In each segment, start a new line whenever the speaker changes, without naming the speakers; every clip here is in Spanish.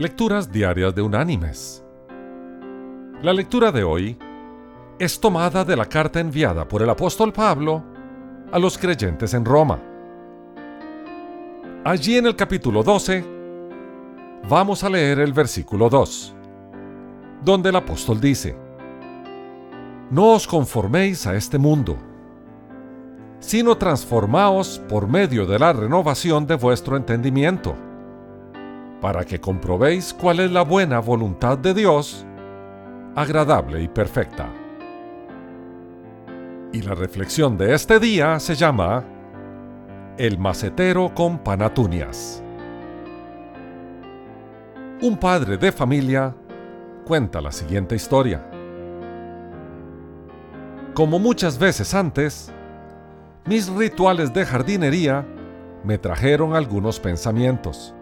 Lecturas Diarias de Unánimes. La lectura de hoy es tomada de la carta enviada por el apóstol Pablo a los creyentes en Roma. Allí en el capítulo 12 vamos a leer el versículo 2, donde el apóstol dice, No os conforméis a este mundo, sino transformaos por medio de la renovación de vuestro entendimiento para que comprobéis cuál es la buena voluntad de Dios, agradable y perfecta. Y la reflexión de este día se llama El macetero con panatunias. Un padre de familia cuenta la siguiente historia. Como muchas veces antes, mis rituales de jardinería me trajeron algunos pensamientos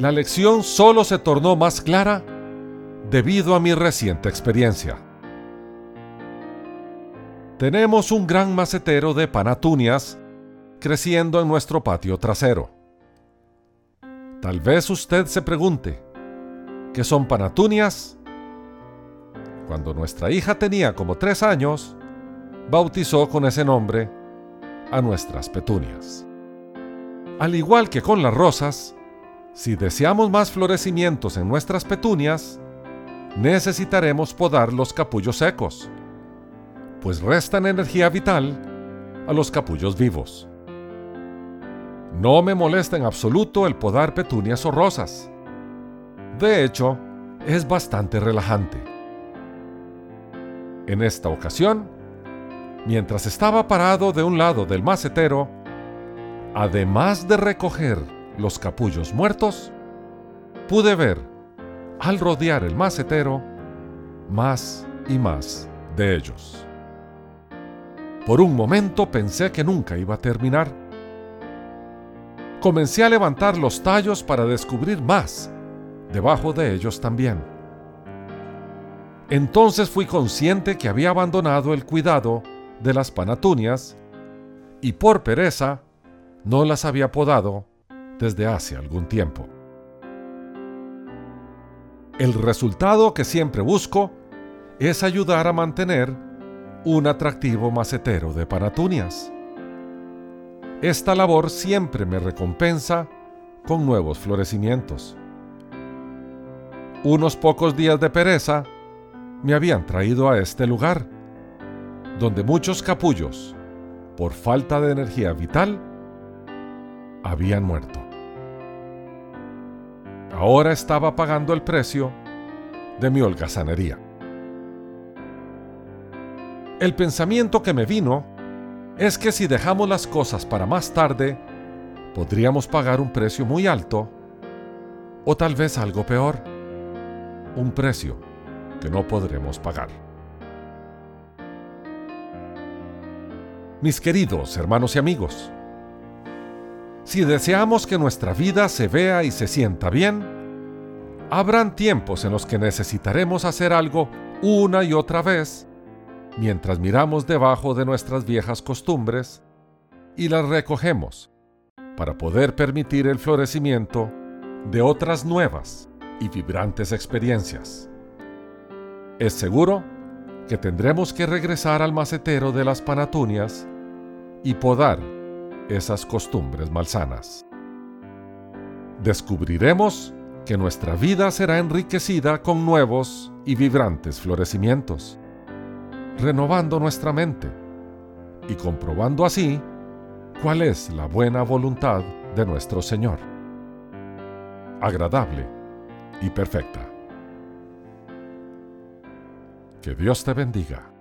la lección solo se tornó más clara debido a mi reciente experiencia. Tenemos un gran macetero de panatunias creciendo en nuestro patio trasero. Tal vez usted se pregunte, ¿qué son panatunias? Cuando nuestra hija tenía como tres años, bautizó con ese nombre a nuestras petunias. Al igual que con las rosas, si deseamos más florecimientos en nuestras petunias, necesitaremos podar los capullos secos, pues restan energía vital a los capullos vivos. No me molesta en absoluto el podar petunias o rosas. De hecho, es bastante relajante. En esta ocasión, mientras estaba parado de un lado del macetero, además de recoger los capullos muertos, pude ver, al rodear el macetero, más y más de ellos. Por un momento pensé que nunca iba a terminar. Comencé a levantar los tallos para descubrir más, debajo de ellos también. Entonces fui consciente que había abandonado el cuidado de las panatunias y por pereza no las había podado desde hace algún tiempo. El resultado que siempre busco es ayudar a mantener un atractivo macetero de panatunias. Esta labor siempre me recompensa con nuevos florecimientos. Unos pocos días de pereza me habían traído a este lugar, donde muchos capullos, por falta de energía vital, habían muerto ahora estaba pagando el precio de mi holgazanería. El pensamiento que me vino es que si dejamos las cosas para más tarde, podríamos pagar un precio muy alto o tal vez algo peor, un precio que no podremos pagar. Mis queridos hermanos y amigos, si deseamos que nuestra vida se vea y se sienta bien, habrán tiempos en los que necesitaremos hacer algo una y otra vez, mientras miramos debajo de nuestras viejas costumbres y las recogemos para poder permitir el florecimiento de otras nuevas y vibrantes experiencias. Es seguro que tendremos que regresar al macetero de las panatunias y podar esas costumbres malsanas. Descubriremos que nuestra vida será enriquecida con nuevos y vibrantes florecimientos, renovando nuestra mente y comprobando así cuál es la buena voluntad de nuestro Señor, agradable y perfecta. Que Dios te bendiga.